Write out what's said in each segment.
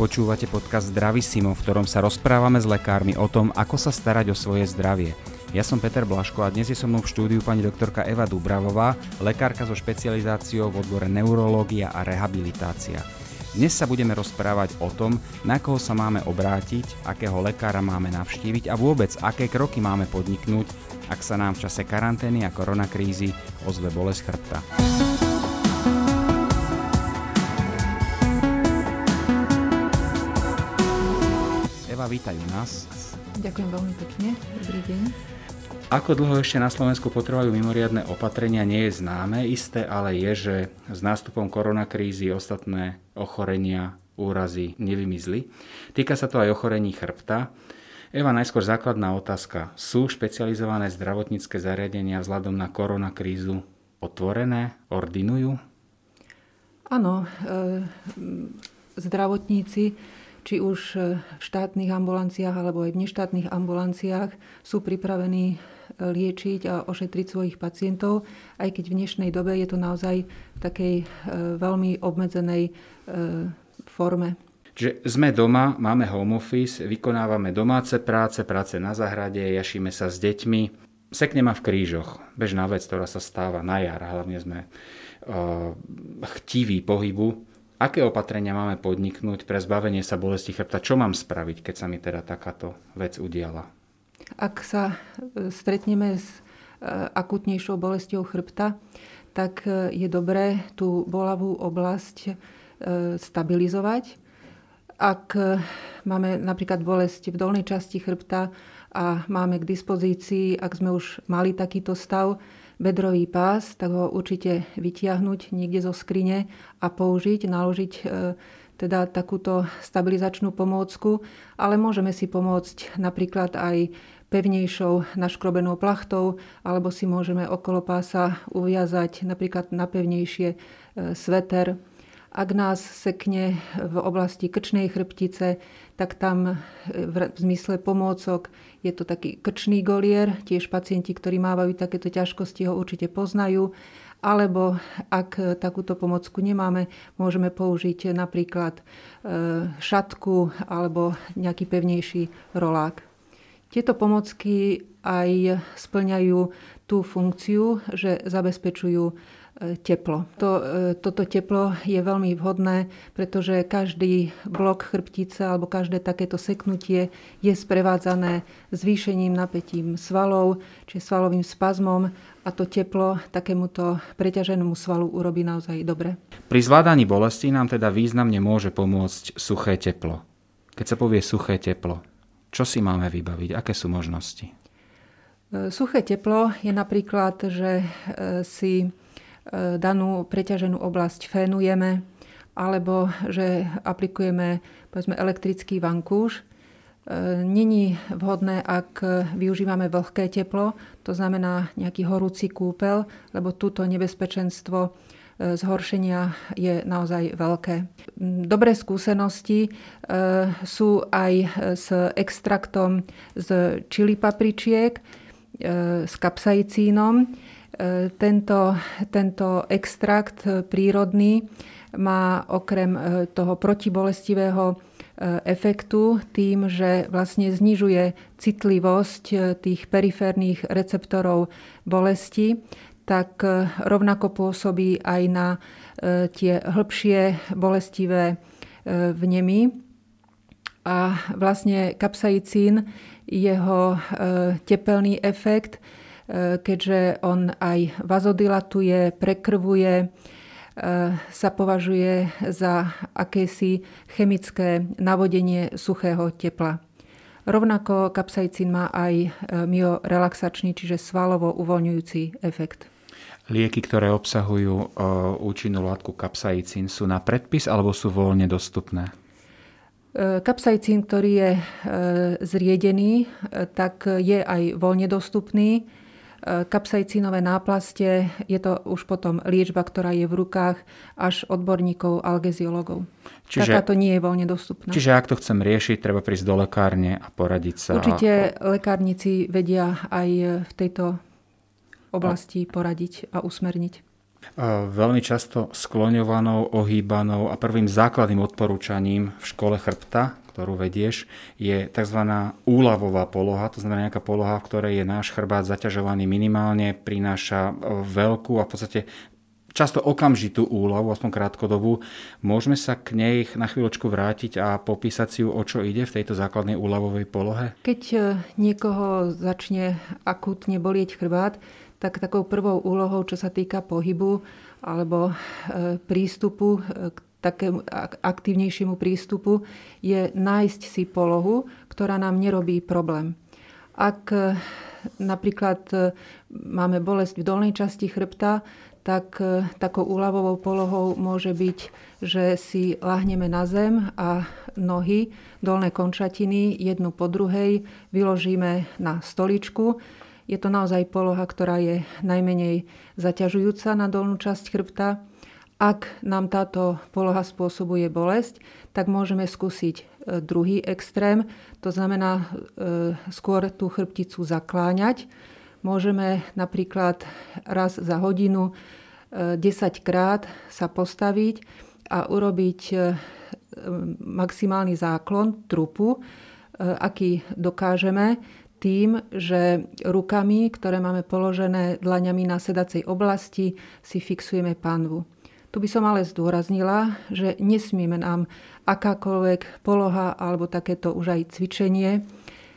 Počúvate podcast Simo, v ktorom sa rozprávame s lekármi o tom, ako sa starať o svoje zdravie. Ja som Peter Blaško a dnes je so mnou v štúdiu pani doktorka Eva Dubravová, lekárka so špecializáciou v odbore neurológia a rehabilitácia. Dnes sa budeme rozprávať o tom, na koho sa máme obrátiť, akého lekára máme navštíviť a vôbec aké kroky máme podniknúť, ak sa nám v čase karantény a koronakrízy ozve bolesť chrbta. Eva, vítaj u nás. Ďakujem veľmi pekne. Dobrý deň. Ako dlho ešte na Slovensku potrvajú mimoriadne opatrenia, nie je známe. Isté ale je, že s nástupom koronakrízy ostatné ochorenia, úrazy nevymizli. Týka sa to aj ochorení chrbta. Eva, najskôr základná otázka. Sú špecializované zdravotnícke zariadenia vzhľadom na koronakrízu otvorené, ordinujú? Áno, e, zdravotníci či už e, v štátnych ambulanciách alebo aj v neštátnych ambulanciách sú pripravení e, liečiť a ošetriť svojich pacientov, aj keď v dnešnej dobe je to naozaj v takej e, veľmi obmedzenej forme. Čiže sme doma, máme home office, vykonávame domáce práce, práce na zahrade, jašíme sa s deťmi. Sekne ma v krížoch. Bežná vec, ktorá sa stáva na jar. Hlavne sme uh, chtiví pohybu Aké opatrenia máme podniknúť pre zbavenie sa bolesti chrbta? Čo mám spraviť, keď sa mi teda takáto vec udiala? Ak sa e, stretneme s e, akutnejšou bolestou chrbta, tak e, je dobré tú bolavú oblasť stabilizovať. Ak máme napríklad bolesť v dolnej časti chrbta a máme k dispozícii, ak sme už mali takýto stav, bedrový pás, tak ho určite vytiahnuť niekde zo skrine a použiť, naložiť e, teda takúto stabilizačnú pomôcku, ale môžeme si pomôcť napríklad aj pevnejšou naškrobenou plachtou, alebo si môžeme okolo pása uviazať napríklad na pevnejšie e, sveter ak nás sekne v oblasti krčnej chrbtice, tak tam e, v zmysle pomôcok je to taký krčný golier. Tiež pacienti, ktorí mávajú takéto ťažkosti, ho určite poznajú. Alebo ak takúto pomocku nemáme, môžeme použiť napríklad e, šatku alebo nejaký pevnejší rolák. Tieto pomocky aj splňajú tú funkciu, že zabezpečujú teplo. To, e, toto teplo je veľmi vhodné, pretože každý blok chrbtice alebo každé takéto seknutie je sprevádzané zvýšením napätím svalov, či svalovým spazmom a to teplo takémuto preťaženému svalu urobí naozaj dobre. Pri zvládaní bolesti nám teda významne môže pomôcť suché teplo. Keď sa povie suché teplo, čo si máme vybaviť? Aké sú možnosti? E, suché teplo je napríklad, že e, si E, danú preťaženú oblasť fénujeme, alebo že aplikujeme povedzme, elektrický vankúš. E, není vhodné, ak využívame vlhké teplo, to znamená nejaký horúci kúpel, lebo túto nebezpečenstvo e, zhoršenia je naozaj veľké. Dobré skúsenosti sú aj s extraktom z čili papričiek, s kapsaicínom, tento, tento extrakt prírodný má okrem e, toho protibolestivého e, efektu tým, že vlastne znižuje citlivosť e, tých periférnych receptorov bolesti, tak rovnako pôsobí aj na tie hĺbšie bolestivé vnemy. A vlastne kapsaicín, jeho tepelný efekt keďže on aj vazodilatuje, prekrvuje, e, sa považuje za akési chemické navodenie suchého tepla. Rovnako kapsaicín má aj e, myorelaxačný, čiže svalovo uvoľňujúci efekt. Lieky, ktoré obsahujú e, účinnú látku kapsaicín, sú na predpis alebo sú voľne dostupné? Kapsaicín, ktorý je zriedený, tak je aj voľne dostupný kapsaicínové náplaste, je to už potom liečba, ktorá je v rukách až odborníkov, algeziologov. Čiže, Takáto nie je voľne dostupná. Čiže ak to chcem riešiť, treba prísť do lekárne a poradiť sa. Určite ako... lekárnici vedia aj v tejto oblasti poradiť a usmerniť. Veľmi často skloňovanou, ohýbanou a prvým základným odporúčaním v škole chrbta, ktorú vedieš, je tzv. úlavová poloha, to znamená nejaká poloha, v ktorej je náš chrbát zaťažovaný minimálne, prináša veľkú a v podstate často okamžitú úlohu, aspoň krátkodobú. Môžeme sa k nej na chvíľočku vrátiť a popísať si ju, o čo ide v tejto základnej úľavovej polohe? Keď e, niekoho začne akútne bolieť chrbát, tak takou prvou úlohou, čo sa týka pohybu alebo e, prístupu e, k takému aktívnejšiemu prístupu, je nájsť si polohu, ktorá nám nerobí problém. Ak napríklad máme bolesť v dolnej časti chrbta, tak e, takou úľavovou polohou môže byť, že si lahneme na zem a nohy, dolné končatiny jednu po druhej vyložíme na stoličku. Je to naozaj poloha, ktorá je najmenej zaťažujúca na dolnú časť chrbta. Ak nám táto poloha spôsobuje bolesť, tak môžeme skúsiť e, druhý extrém, to znamená e, skôr tú chrbticu zakláňať. Môžeme napríklad raz za hodinu 10 e, krát sa postaviť a urobiť maximálny záklon trupu, aký dokážeme tým, že rukami, ktoré máme položené dlaňami na sedacej oblasti, si fixujeme panvu. Tu by som ale zdôraznila, že nesmieme nám akákoľvek poloha alebo takéto už aj cvičenie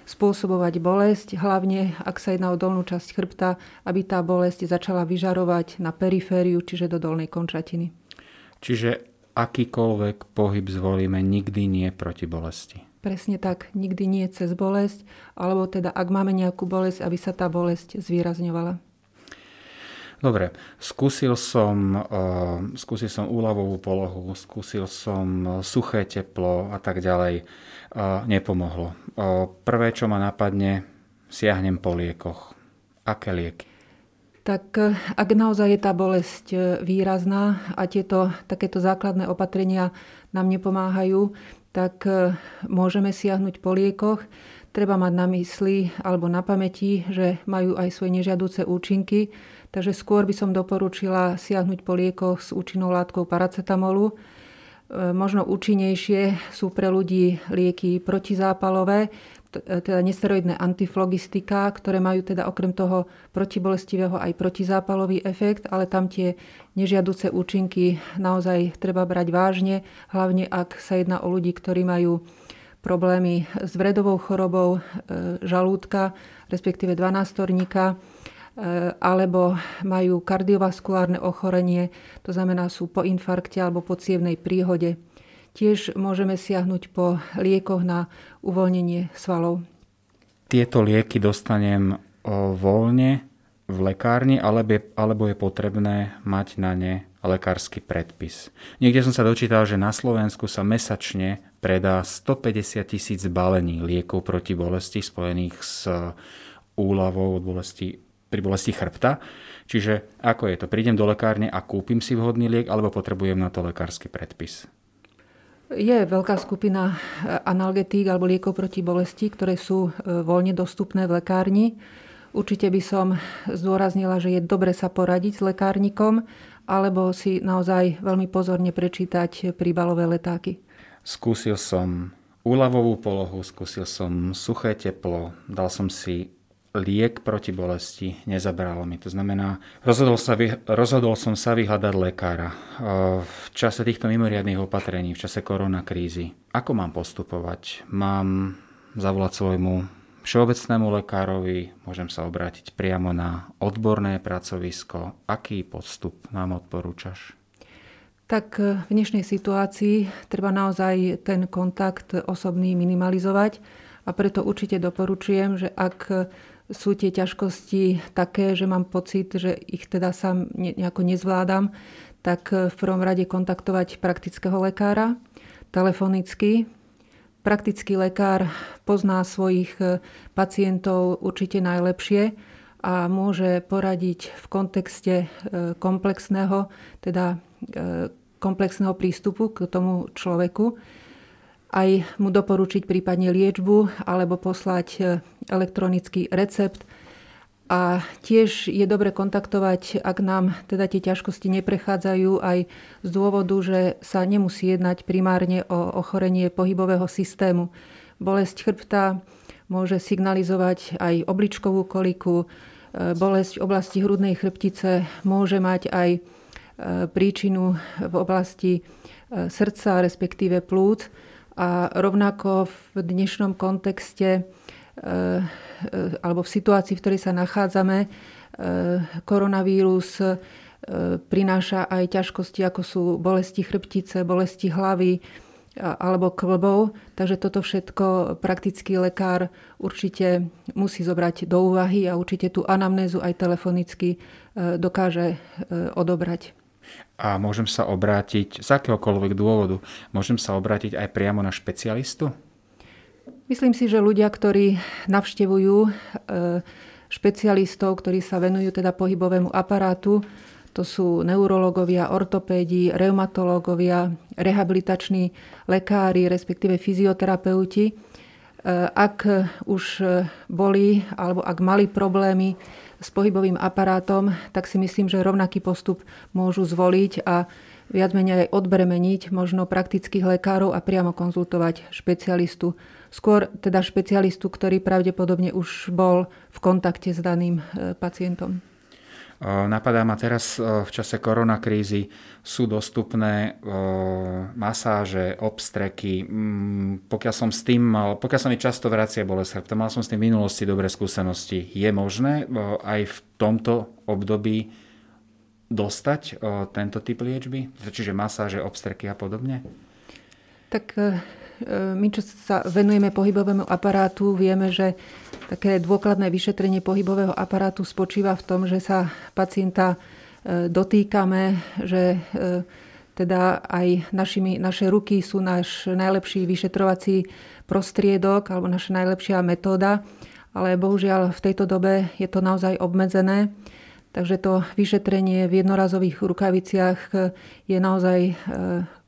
spôsobovať bolesť, hlavne ak sa jedná o dolnú časť chrbta, aby tá bolesť začala vyžarovať na perifériu, čiže do dolnej končatiny. Čiže akýkoľvek pohyb zvolíme, nikdy nie proti bolesti. Presne tak, nikdy nie cez bolesť, alebo teda ak máme nejakú bolesť, aby sa tá bolesť zvýrazňovala. Dobre, skúsil som, uh, skúsil som úľavovú polohu, skúsil som suché teplo a tak ďalej. Uh, nepomohlo. Uh, prvé, čo ma napadne, siahnem po liekoch. Aké lieky? Tak ak naozaj je tá bolesť výrazná a tieto takéto základné opatrenia nám nepomáhajú, tak môžeme siahnuť po liekoch. Treba mať na mysli alebo na pamäti, že majú aj svoje nežiaduce účinky Takže skôr by som doporučila siahnuť po liekoch s účinnou látkou paracetamolu. E, možno účinnejšie sú pre ľudí lieky protizápalové, e, teda nesteroidné antiflogistika, ktoré majú teda okrem toho protibolestivého aj protizápalový efekt, ale tam tie nežiaduce účinky naozaj treba brať vážne, hlavne ak sa jedná o ľudí, ktorí majú problémy s vredovou chorobou e, žalúdka, respektíve dvanástorníka, alebo majú kardiovaskulárne ochorenie, to znamená sú po infarkte alebo po cievnej príhode. Tiež môžeme siahnuť po liekoch na uvoľnenie svalov. Tieto lieky dostanem voľne v lekárni, alebo je potrebné mať na ne lekársky predpis. Niekde som sa dočítal, že na Slovensku sa mesačne predá 150 tisíc balení liekov proti bolesti spojených s úľavou od bolesti pri bolesti chrbta. Čiže ako je to? Prídem do lekárne a kúpim si vhodný liek alebo potrebujem na to lekársky predpis? Je veľká skupina eh, analgetík alebo liekov proti bolesti, ktoré sú eh, voľne dostupné v lekárni. Určite by som zdôraznila, že je dobre sa poradiť s lekárnikom alebo si naozaj veľmi pozorne prečítať príbalové letáky. Skúsil som úľavovú polohu, skúsil som suché teplo, dal som si liek proti bolesti nezabralo mi. To znamená, rozhodol, sa, rozhodol som sa vyhľadať lekára v čase týchto mimoriadných opatrení, v čase koronakrízy. Ako mám postupovať? Mám zavolať svojmu všeobecnému lekárovi, môžem sa obrátiť priamo na odborné pracovisko. Aký postup nám odporúčaš? Tak v dnešnej situácii treba naozaj ten kontakt osobný minimalizovať a preto určite doporučujem, že ak sú tie ťažkosti také, že mám pocit, že ich teda sám nejako nezvládam, tak v prvom rade kontaktovať praktického lekára telefonicky. Praktický lekár pozná svojich e, pacientov určite najlepšie a môže poradiť v kontexte e, komplexného, teda komplexného prístupu k tomu človeku aj mu doporučiť prípadne liečbu alebo poslať e, elektronický recept A tiež je dobre kontaktovať, ak nám teda tie ťažkosti neprechádzajú aj z dôvodu, že sa nemusí jednať primárne o ochorenie pohybového systému. Bolesť chrbta môže signalizovať aj obličkovú koliku, e, bolesť v oblasti hrudnej chrbtice môže mať aj e, príčinu v oblasti srdca, respektíve plúc. A rovnako v dnešnom kontexte Eh, alebo v situácii, v ktorej sa nachádzame, eh, koronavírus prináša aj ťažkosti, ako sú bolesti chrbtice, bolesti hlavy alebo klbov. Takže toto všetko praktický lekár určite musí zobrať do úvahy a určite tú anamnézu aj telefonicky dokáže odobrať. A môžem sa obrátiť z akéhokoľvek dôvodu, môžem sa obrátiť aj priamo na špecialistu? Myslím si, že ľudia, ktorí navštevujú e, špecialistov, ktorí sa venujú teda pohybovému aparátu, to sú neurologovia, ortopédi, reumatológovia, rehabilitační lekári, respektíve fyzioterapeuti. E, ak už boli alebo ak mali problémy s pohybovým aparátom, tak si myslím, že rovnaký postup môžu zvoliť a viac menej aj odbremeniť možno praktických lekárov a priamo konzultovať špecialistu skôr teda špecialistu, ktorý pravdepodobne už bol v kontakte s daným e, pacientom. Napadá ma teraz v čase koronakrízy sú dostupné masáže, obstreky. Mm, pokiaľ som s tým mal, pokiaľ sa mi často vracia bolesť chrbta, mal som s tým v minulosti dobré skúsenosti. Je možné aj v tomto období dostať tento typ liečby? Čiže masáže, obstreky a podobne? Tak e, E, my, čo sa venujeme pohybovému aparátu, vieme, že také dôkladné vyšetrenie pohybového aparátu spočíva v tom, že sa pacienta e, dotýkame, že e, teda aj našimi, naše ruky sú náš najlepší vyšetrovací prostriedok alebo naša najlepšia metóda, ale bohužiaľ v tejto dobe je to naozaj obmedzené. Takže to vyšetrenie v jednorazových rukaviciach je naozaj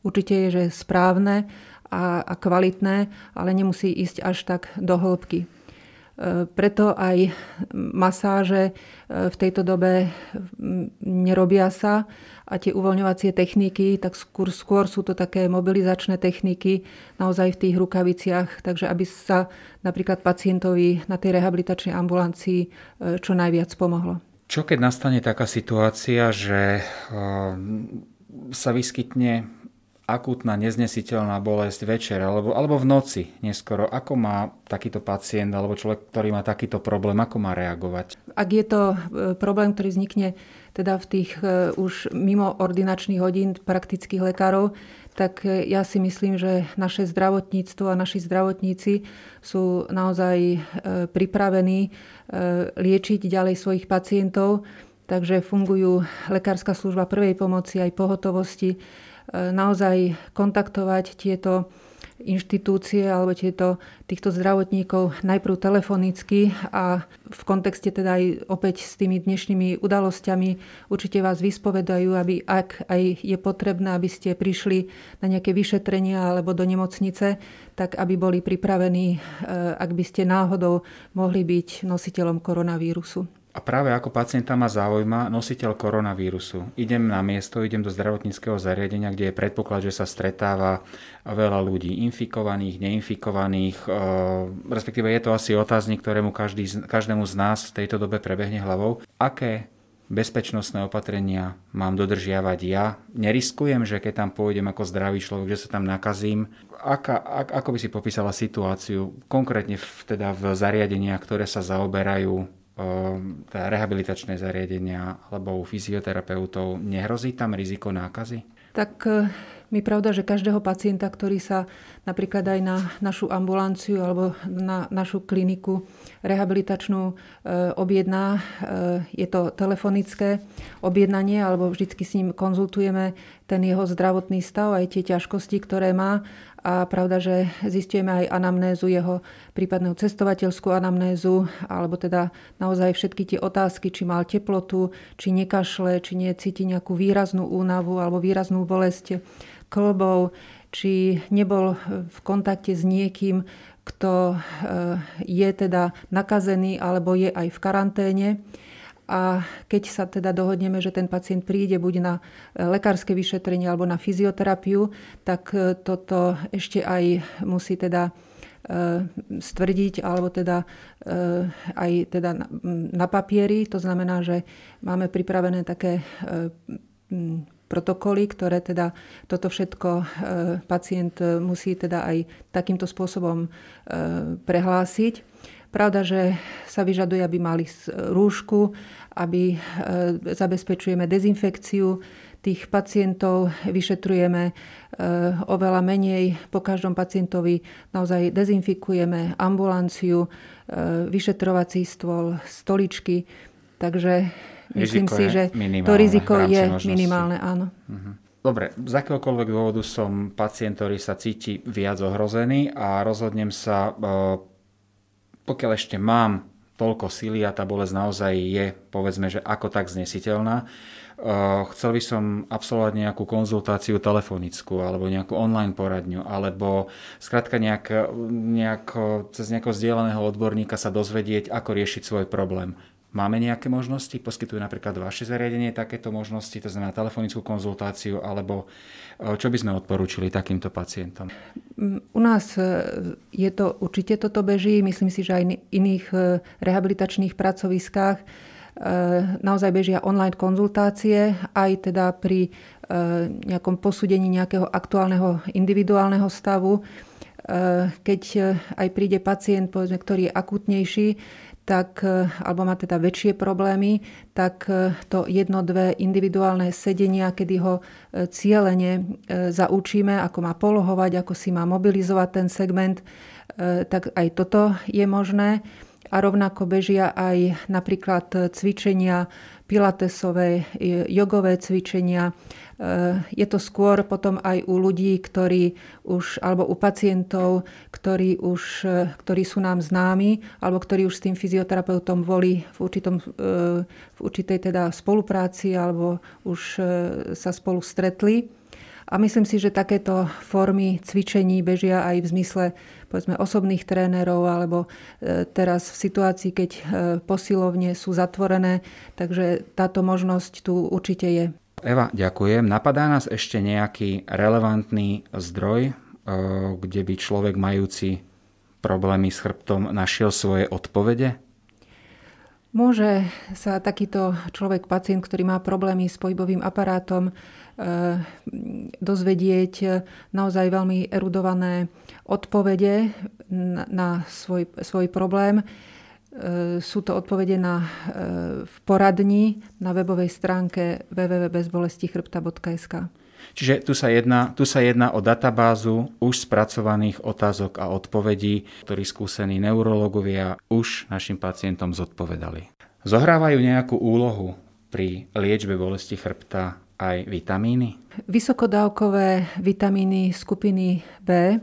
určite je, že správne a, a kvalitné, ale nemusí ísť až tak do hĺbky. E, preto aj masáže e, v tejto dobe nerobia sa a tie uvoľňovacie techniky, tak skôr, skôr sú to také mobilizačné techniky naozaj v tých rukaviciach, takže aby sa napríklad pacientovi na tej rehabilitačnej ambulancii e, čo najviac pomohlo. Čo keď nastane taká situácia, že sa vyskytne akútna neznesiteľná bolesť večer alebo, alebo v noci neskoro. Ako má takýto pacient alebo človek, ktorý má takýto problém, ako má reagovať? Ak je to e, problém, ktorý vznikne teda v tých e, už mimo ordinačných hodín praktických lekárov, tak e, ja si myslím, že naše zdravotníctvo a naši zdravotníci sú naozaj pripravení liečiť ďalej svojich pacientov. Takže fungujú lekárska služba prvej pomoci aj pohotovosti naozaj kontaktovať tieto inštitúcie alebo tieto, týchto zdravotníkov najprv telefonicky a v kontexte teda aj opäť s tými dnešnými udalosťami určite vás vyspovedajú, aby ak aj je potrebné, aby ste prišli na nejaké vyšetrenia alebo do nemocnice, tak aby boli pripravení, e, ak by ste náhodou mohli byť nositeľom koronavírusu. A práve ako pacienta ma zaujíma nositeľ koronavírusu. Idem na miesto, idem do zdravotníckého zariadenia, kde je predpoklad, že sa stretáva veľa ľudí infikovaných, neinfikovaných, e, respektíve je to asi otáznik, ktorému každý, každému z nás v tejto dobe prebehne hlavou. Aké bezpečnostné opatrenia mám dodržiavať ja? Neriskujem, že keď tam pôjdem ako zdravý človek, že sa tam nakazím? Aká, ak, ako by si popísala situáciu konkrétne v, teda v zariadeniach, ktoré sa zaoberajú teda rehabilitačné zariadenia alebo u fyzioterapeutov, nehrozí tam riziko nákazy? Tak e, mi pravda, že každého pacienta, ktorý sa napríklad aj na našu ambulanciu alebo na našu kliniku rehabilitačnú e, objedná, e, je to telefonické objednanie alebo vždycky s ním konzultujeme ten jeho zdravotný stav, aj tie ťažkosti, ktoré má a pravda, že zistujeme aj anamnézu jeho prípadného cestovateľskú anamnézu, alebo teda naozaj všetky tie otázky, či mal teplotu, či nekašle, či necíti nejakú výraznú únavu alebo výraznú bolesť klbov, či nebol v kontakte s niekým, kto je teda nakazený alebo je aj v karanténe a keď sa teda dohodneme, že ten pacient príde buď na e, lekárske vyšetrenie alebo na fyzioterapiu, tak e, toto ešte aj musí teda e, stvrdiť, alebo teda aj teda na papieri. To znamená, že máme pripravené také protokoly, ktoré teda toto všetko pacient musí teda aj takýmto spôsobom prehlásiť. Pravda, že sa vyžaduje, aby mali rúšku, aby e, zabezpečujeme dezinfekciu tých pacientov, vyšetrujeme e, oveľa menej. Po každom pacientovi naozaj dezinfikujeme ambulanciu, e, vyšetrovací stôl, stoličky. Takže myslím si, že to riziko je možnosti. minimálne, áno. Uh-huh. Dobre, z akéhokoľvek dôvodu som pacient, ktorý sa cíti viac ohrozený a rozhodnem sa pokiaľ ešte mám toľko síly a tá bolesť naozaj je, povedzme, že ako tak znesiteľná, eh, chcel by som absolvovať nejakú konzultáciu telefonickú alebo nejakú online poradňu alebo skrátka nejak, nejak, cez nejakého vzdielaného odborníka sa dozvedieť, ako riešiť svoj problém. Máme nejaké možnosti? Poskytujú napríklad vaše zariadenie takéto možnosti, to znamená telefonickú konzultáciu, alebo e, čo by sme odporúčili takýmto pacientom? U nás e, je to určite toto beží, myslím si, že aj v iných e, rehabilitačných pracoviskách naozaj bežia online konzultácie, aj teda pri nejakom posúdení nejakého aktuálneho individuálneho stavu. Keď aj príde pacient, povedzme, ktorý je akutnejší, tak, e, alebo má teda väčšie problémy, tak e, to jedno, dve individuálne sedenia, kedy ho e, cieľene zaučíme, ako má polohovať, ako si má mobilizovať ten segment, tak aj toto je možné. A rovnako bežia aj napríklad cvičenia pilatesové, jogové cvičenia, je to skôr potom aj u ľudí, ktorí už, alebo u pacientov, ktorí, už, eh, ktorí sú nám známi, alebo ktorí už s tým fyzioterapeutom boli v, určitom, eh, v určitej teda spolupráci, alebo už sa spolu stretli. A myslím si, že takéto formy cvičení bežia aj v zmysle povedzme, osobných trénerov alebo teraz v situácii, keď posilovne sú zatvorené. Takže táto možnosť tu určite je. Eva, ďakujem. Napadá nás ešte nejaký relevantný zdroj, eh, kde by človek majúci problémy s chrbtom našiel svoje odpovede? Môže sa takýto človek, pacient, ktorý má problémy s pohybovým aparátom, eh, dozvedieť naozaj veľmi erudované odpovede na svoj, svoj problém. E, sú to odpovede na, e, v poradni na webovej stránke www.bezbolestichrbta.sk. Čiže tu sa, jedná, tu sa jedná o databázu už spracovaných otázok a odpovedí, ktorí skúsení neurologovia už našim pacientom zodpovedali. Zohrávajú nejakú úlohu pri liečbe bolesti chrbta aj vitamíny? Vysokodávkové vitamíny skupiny B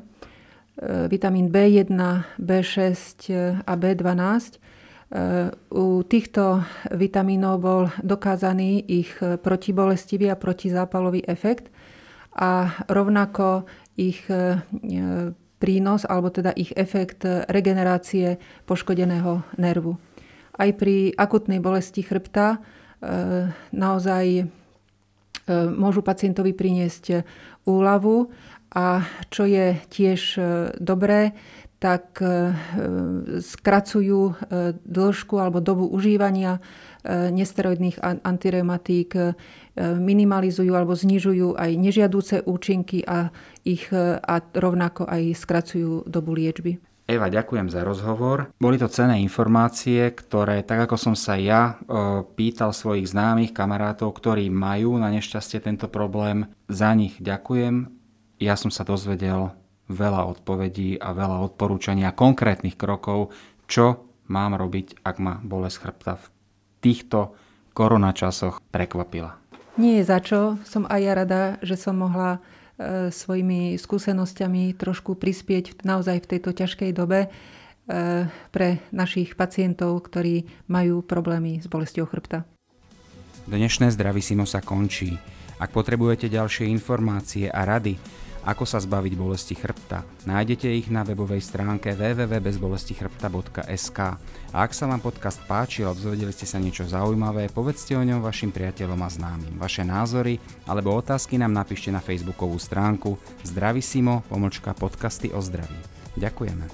vitamín B1, B6 a B12. E, u týchto vitamínov bol dokázaný ich protibolestivý a protizápalový efekt a rovnako ich e, prínos, alebo teda ich efekt regenerácie poškodeného nervu. Aj pri akutnej bolesti chrbta naozaj môžu pacientovi priniesť úľavu a čo je tiež e, dobré, tak e, skracujú e, dĺžku alebo dobu užívania nesteroidných antireumatík, minimalizujú alebo znižujú aj nežiadúce účinky a, ich, a rovnako aj skracujú dobu liečby. Eva, ďakujem za rozhovor. Boli to cenné informácie, ktoré, tak ako som sa ja pýtal svojich známych kamarátov, ktorí majú na nešťastie tento problém, za nich ďakujem ja som sa dozvedel veľa odpovedí a veľa odporúčania konkrétnych krokov, čo mám robiť, ak ma bolesť chrbta v týchto koronačasoch prekvapila. Nie je za čo. Som aj ja rada, že som mohla e, svojimi skúsenosťami trošku prispieť naozaj v tejto ťažkej dobe e, pre našich pacientov, ktorí majú problémy s bolestou chrbta. Dnešné Zdraví Simo sa končí. Ak potrebujete ďalšie informácie a rady, ako sa zbaviť bolesti chrbta. Nájdete ich na webovej stránke www.bezbolestichrbta.sk. A ak sa vám podcast páčil a dozvedeli ste sa niečo zaujímavé, povedzte o ňom vašim priateľom a známym. Vaše názory alebo otázky nám napíšte na facebookovú stránku Zdravisimo, pomlčka podcasty o zdraví. Ďakujeme.